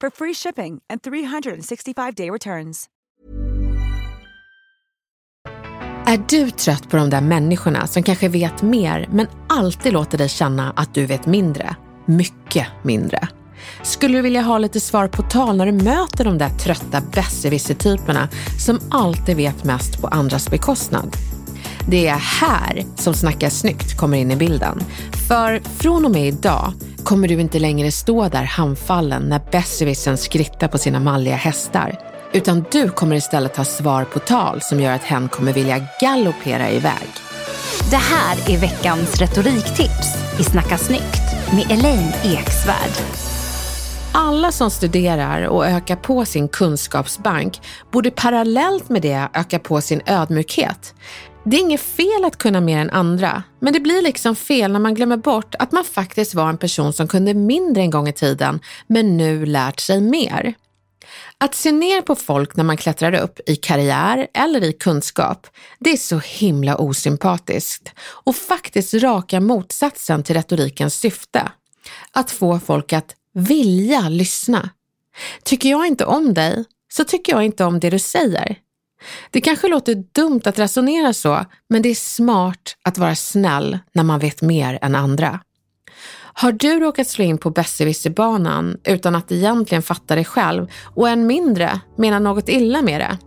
for free shipping and 365-day returns. Är du trött på de där människorna som kanske vet mer men alltid låter dig känna att du vet mindre? Mycket mindre. Skulle du vilja ha lite svar på tal när du möter de där trötta besserwisser-typerna som alltid vet mest på andras bekostnad? Det är här som Snacka snyggt kommer in i bilden. För från och med idag kommer du inte längre stå där handfallen när besserwissern skrittar på sina malliga hästar. Utan du kommer istället ha svar på tal som gör att hen kommer vilja galoppera iväg. Det här är veckans retoriktips i Snacka snyggt med Elaine Eksvärd. Alla som studerar och ökar på sin kunskapsbank borde parallellt med det öka på sin ödmjukhet. Det är inget fel att kunna mer än andra, men det blir liksom fel när man glömmer bort att man faktiskt var en person som kunde mindre en gång i tiden, men nu lärt sig mer. Att se ner på folk när man klättrar upp i karriär eller i kunskap, det är så himla osympatiskt och faktiskt raka motsatsen till retorikens syfte. Att få folk att vilja lyssna. Tycker jag inte om dig, så tycker jag inte om det du säger. Det kanske låter dumt att resonera så, men det är smart att vara snäll när man vet mer än andra. Har du råkat slå in på besserwisserbanan utan att egentligen fatta det själv och än mindre mena något illa med det?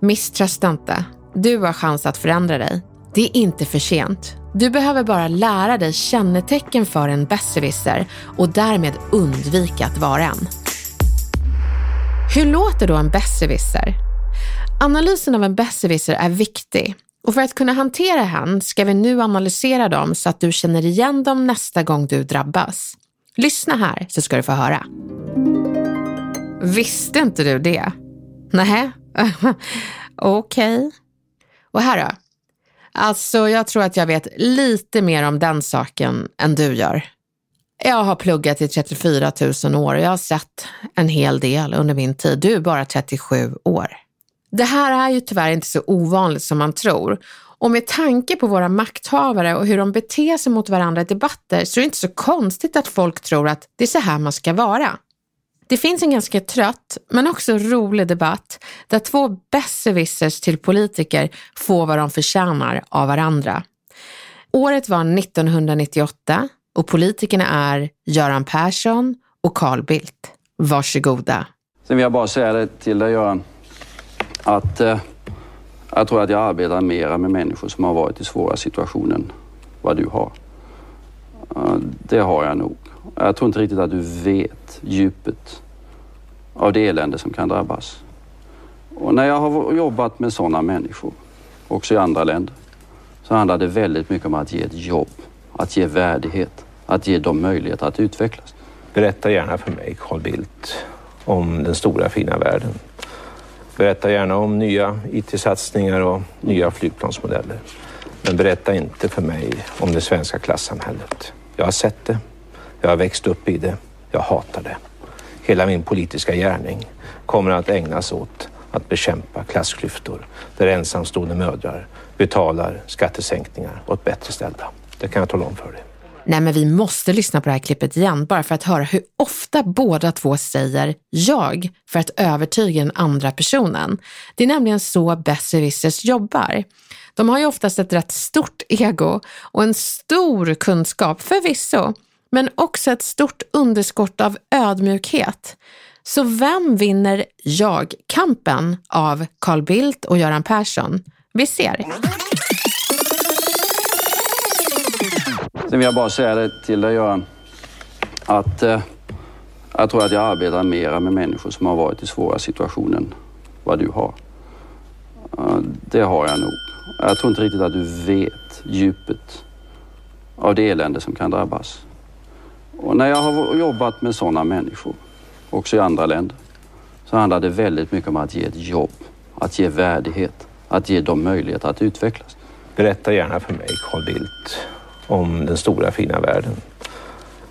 Misströsta inte. Du har chans att förändra dig. Det är inte för sent. Du behöver bara lära dig kännetecken för en besserwisser och därmed undvika att vara en. Hur låter då en besserwisser? Analysen av en besserwisser är viktig och för att kunna hantera hen ska vi nu analysera dem så att du känner igen dem nästa gång du drabbas. Lyssna här så ska du få höra. Visste inte du det? Nej, okej. Okay. Och här då? Alltså, jag tror att jag vet lite mer om den saken än du gör. Jag har pluggat i 34 000 år och jag har sett en hel del under min tid. Du är bara 37 år. Det här är ju tyvärr inte så ovanligt som man tror. Och med tanke på våra makthavare och hur de beter sig mot varandra i debatter så är det inte så konstigt att folk tror att det är så här man ska vara. Det finns en ganska trött, men också rolig debatt där två besserwissers till politiker får vad de förtjänar av varandra. Året var 1998 och politikerna är Göran Persson och Carl Bildt. Varsågoda. Sen vill jag bara säga det till dig Göran, att eh, jag tror att jag arbetar mera med människor som har varit i svåra situationer än vad du har. Eh, det har jag nog. Jag tror inte riktigt att du vet djupet av det elände som kan drabbas. Och när jag har jobbat med sådana människor, också i andra länder, så handlar det väldigt mycket om att ge ett jobb, att ge värdighet, att ge dem möjlighet att utvecklas. Berätta gärna för mig, Carl Bildt, om den stora fina världen. Berätta gärna om nya IT-satsningar och nya flygplansmodeller. Men berätta inte för mig om det svenska klassamhället. Jag har sett det. Jag har växt upp i det. Jag hatar det. Hela min politiska gärning kommer att ägnas åt att bekämpa klassklyftor där ensamstående mödrar betalar skattesänkningar åt bättre ställda. Det kan jag tala om för dig. Nej, men vi måste lyssna på det här klippet igen bara för att höra hur ofta båda två säger jag för att övertyga den andra personen. Det är nämligen så besserwissers jobbar. De har ju oftast ett rätt stort ego och en stor kunskap förvisso, men också ett stort underskott av ödmjukhet. Så vem vinner jag-kampen av Carl Bildt och Göran Persson? Vi ser. Sen vill jag bara säga det till dig Göran, att eh, jag tror att jag arbetar mera med människor som har varit i svåra situationer än vad du har. Eh, det har jag nog. Jag tror inte riktigt att du vet djupet av det elände som kan drabbas. Och när jag har jobbat med sådana människor, också i andra länder, så handlar det väldigt mycket om att ge ett jobb, att ge värdighet, att ge dem möjlighet att utvecklas. Berätta gärna för mig, Carl Bildt, om den stora fina världen.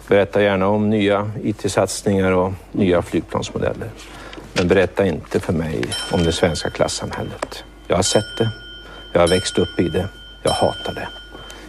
Berätta gärna om nya IT-satsningar och nya flygplansmodeller. Men berätta inte för mig om det svenska klassamhället. Jag har sett det. Jag har växt upp i det. Jag hatar det.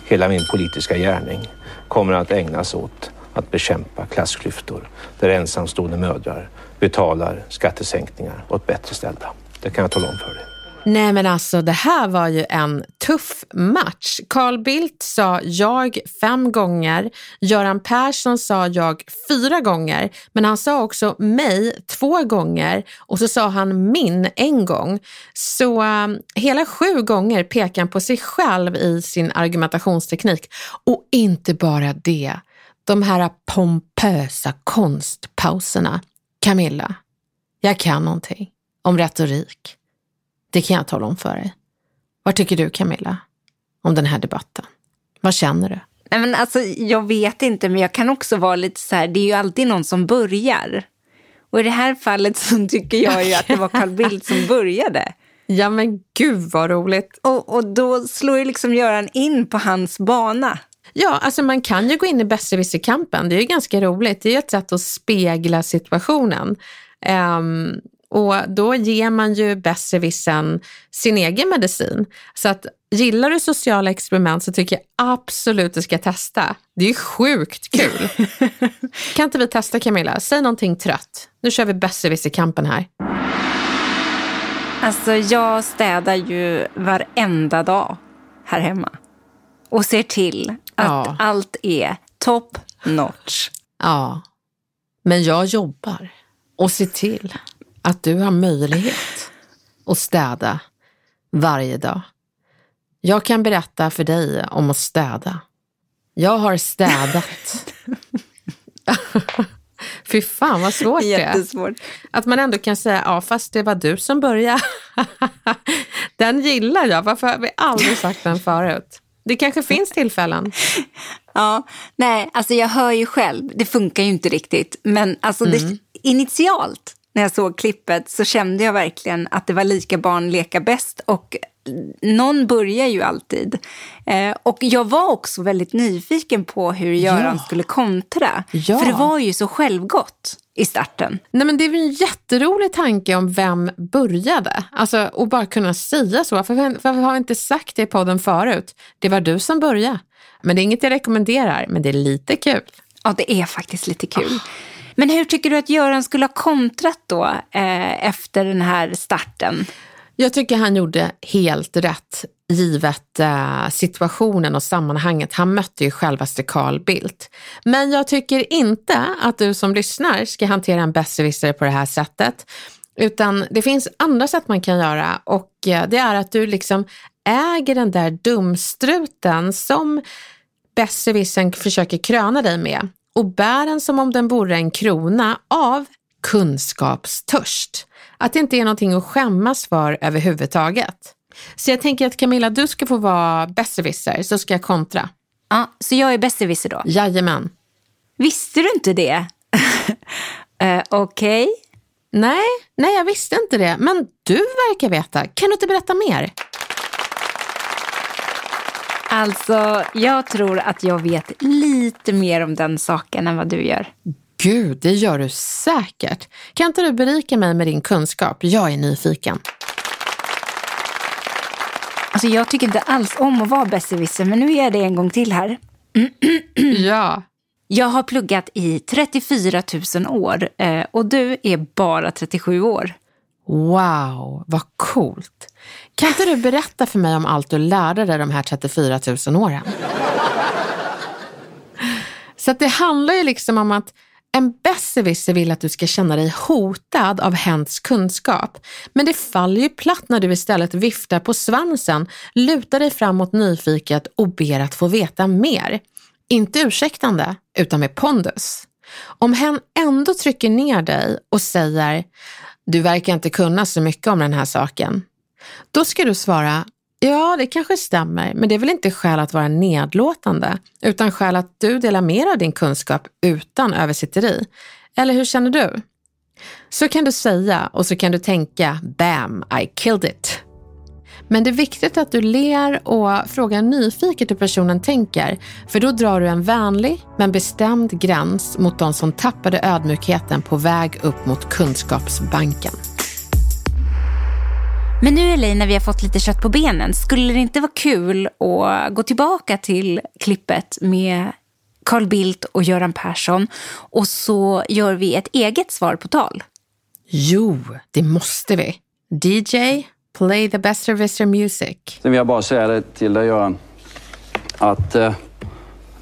Hela min politiska gärning kommer att ägnas åt att bekämpa klassklyftor där ensamstående mödrar betalar skattesänkningar åt bättre ställda. Det kan jag tala om för dig. Nej men alltså det här var ju en tuff match. Carl Bildt sa jag fem gånger, Göran Persson sa jag fyra gånger, men han sa också mig två gånger och så sa han min en gång. Så um, hela sju gånger pekar han på sig själv i sin argumentationsteknik. Och inte bara det, de här pompösa konstpauserna. Camilla, jag kan någonting om retorik. Det kan jag tala om för dig. Vad tycker du Camilla om den här debatten? Vad känner du? Nej, men alltså, jag vet inte, men jag kan också vara lite så här, det är ju alltid någon som börjar. Och i det här fallet så tycker jag ju att det var Carl Bildt som började. Ja men gud vad roligt. Och, och då slår ju liksom Göran in på hans bana. Ja, alltså man kan ju gå in i besserwisser-kampen. Det är ju ganska roligt. Det är ju ett sätt att spegla situationen. Um, och då ger man ju besserwissern sin egen medicin. Så att gillar du sociala experiment så tycker jag absolut du ska testa. Det är ju sjukt kul. kan inte vi testa Camilla? Säg någonting trött. Nu kör vi besserwisser-kampen här. Alltså jag städar ju varenda dag här hemma. Och ser till att ja. allt är top notch. Ja, men jag jobbar och ser till att du har möjlighet att städa varje dag. Jag kan berätta för dig om att städa. Jag har städat. Fy fan vad svårt det är. Att man ändå kan säga, ja fast det var du som började. den gillar jag, varför har vi aldrig sagt den förut? Det kanske finns tillfällen. Ja, nej, alltså jag hör ju själv, det funkar ju inte riktigt. Men alltså mm. det, initialt när jag såg klippet så kände jag verkligen att det var lika barn leka bäst. Och någon börjar ju alltid. Eh, och jag var också väldigt nyfiken på hur Göran ja. skulle kontra. Ja. För det var ju så självgott i starten. Nej, men det är en jätterolig tanke om vem började. Alltså, och bara kunna säga så. Varför, varför har vi inte sagt det i podden förut? Det var du som började. Men det är inget jag rekommenderar, men det är lite kul. Ja, det är faktiskt lite kul. Oh. Men hur tycker du att Göran skulle ha kontrat då eh, efter den här starten? Jag tycker han gjorde helt rätt givet eh, situationen och sammanhanget. Han mötte ju självaste Carl Bildt. Men jag tycker inte att du som lyssnar ska hantera en besserwisser på det här sättet. Utan det finns andra sätt man kan göra och eh, det är att du liksom äger den där dumstruten som besserwissern försöker kröna dig med och bär den som om den vore en krona av kunskapstörst. Att det inte är någonting att skämmas för överhuvudtaget. Så jag tänker att Camilla, du ska få vara besserwisser så ska jag kontra. Ja, så jag är besserwisser då? Jajamän. Visste du inte det? uh, Okej. Okay. Nej, nej, jag visste inte det. Men du verkar veta. Kan du inte berätta mer? Alltså, jag tror att jag vet lite mer om den saken än vad du gör. Gud, det gör du säkert. Kan inte du berika mig med din kunskap? Jag är nyfiken. Alltså, jag tycker inte alls om att vara besserwisser, men nu är jag det en gång till här. ja. Jag har pluggat i 34 000 år eh, och du är bara 37 år. Wow, vad coolt. Kan inte du berätta för mig om allt du lärde dig de här 34 000 åren? Så det handlar ju liksom om att En besserwisser vill att du ska känna dig hotad av hens kunskap, men det faller ju platt när du istället viftar på svansen, lutar dig framåt nyfiket och ber att få veta mer. Inte ursäktande, utan med pondus. Om hen ändå trycker ner dig och säger du verkar inte kunna så mycket om den här saken. Då ska du svara Ja, det kanske stämmer, men det är väl inte skäl att vara nedlåtande, utan skäl att du delar mer av din kunskap utan översitteri. Eller hur känner du? Så kan du säga och så kan du tänka “Bam, I killed it”. Men det är viktigt att du ler och frågar nyfiket hur personen tänker, för då drar du en vänlig men bestämd gräns mot de som tappade ödmjukheten på väg upp mot kunskapsbanken. Men nu Elaine, när vi har fått lite kött på benen, skulle det inte vara kul att gå tillbaka till klippet med Carl Bildt och Göran Persson och så gör vi ett eget svar på tal? Jo, det måste vi. DJ, play the best of music. Sen vill jag bara säga det till dig Göran, att eh,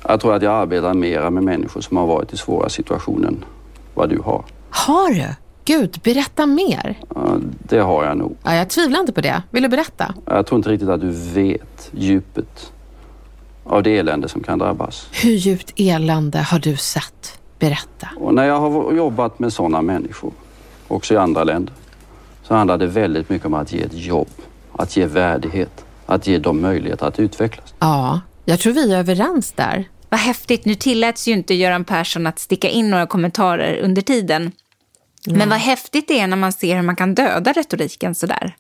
jag tror att jag arbetar mera med människor som har varit i svåra situationer än vad du har. Har du? Gud, berätta mer. Ja, det har jag nog. Ja, jag tvivlar inte på det. Vill du berätta? Jag tror inte riktigt att du vet djupet av det elände som kan drabbas. Hur djupt elände har du sett? Berätta. Och när jag har jobbat med sådana människor, också i andra länder, så handlar det väldigt mycket om att ge ett jobb, att ge värdighet, att ge dem möjlighet att utvecklas. Ja, jag tror vi är överens där. Vad häftigt. Nu tilläts ju inte Göran Persson att sticka in några kommentarer under tiden. Men vad häftigt det är när man ser hur man kan döda retoriken sådär.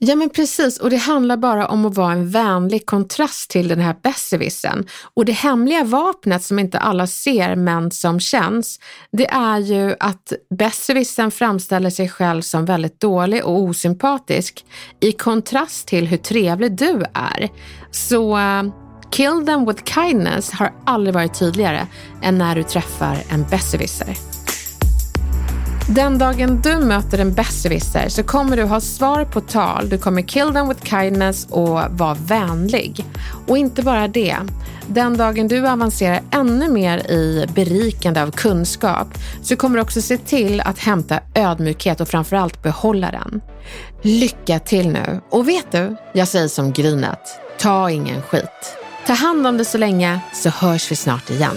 Ja men precis och det handlar bara om att vara en vänlig kontrast till den här besserwissern. Och det hemliga vapnet som inte alla ser men som känns, det är ju att besserwissern framställer sig själv som väldigt dålig och osympatisk i kontrast till hur trevlig du är. Så uh, kill them with kindness har aldrig varit tydligare än när du träffar en besserwisser. Den dagen du möter en besserwisser så kommer du ha svar på tal, du kommer kill them with kindness och vara vänlig. Och inte bara det. Den dagen du avancerar ännu mer i berikande av kunskap så kommer du också se till att hämta ödmjukhet och framförallt behålla den. Lycka till nu! Och vet du, jag säger som Grynet, ta ingen skit. Ta hand om dig så länge så hörs vi snart igen.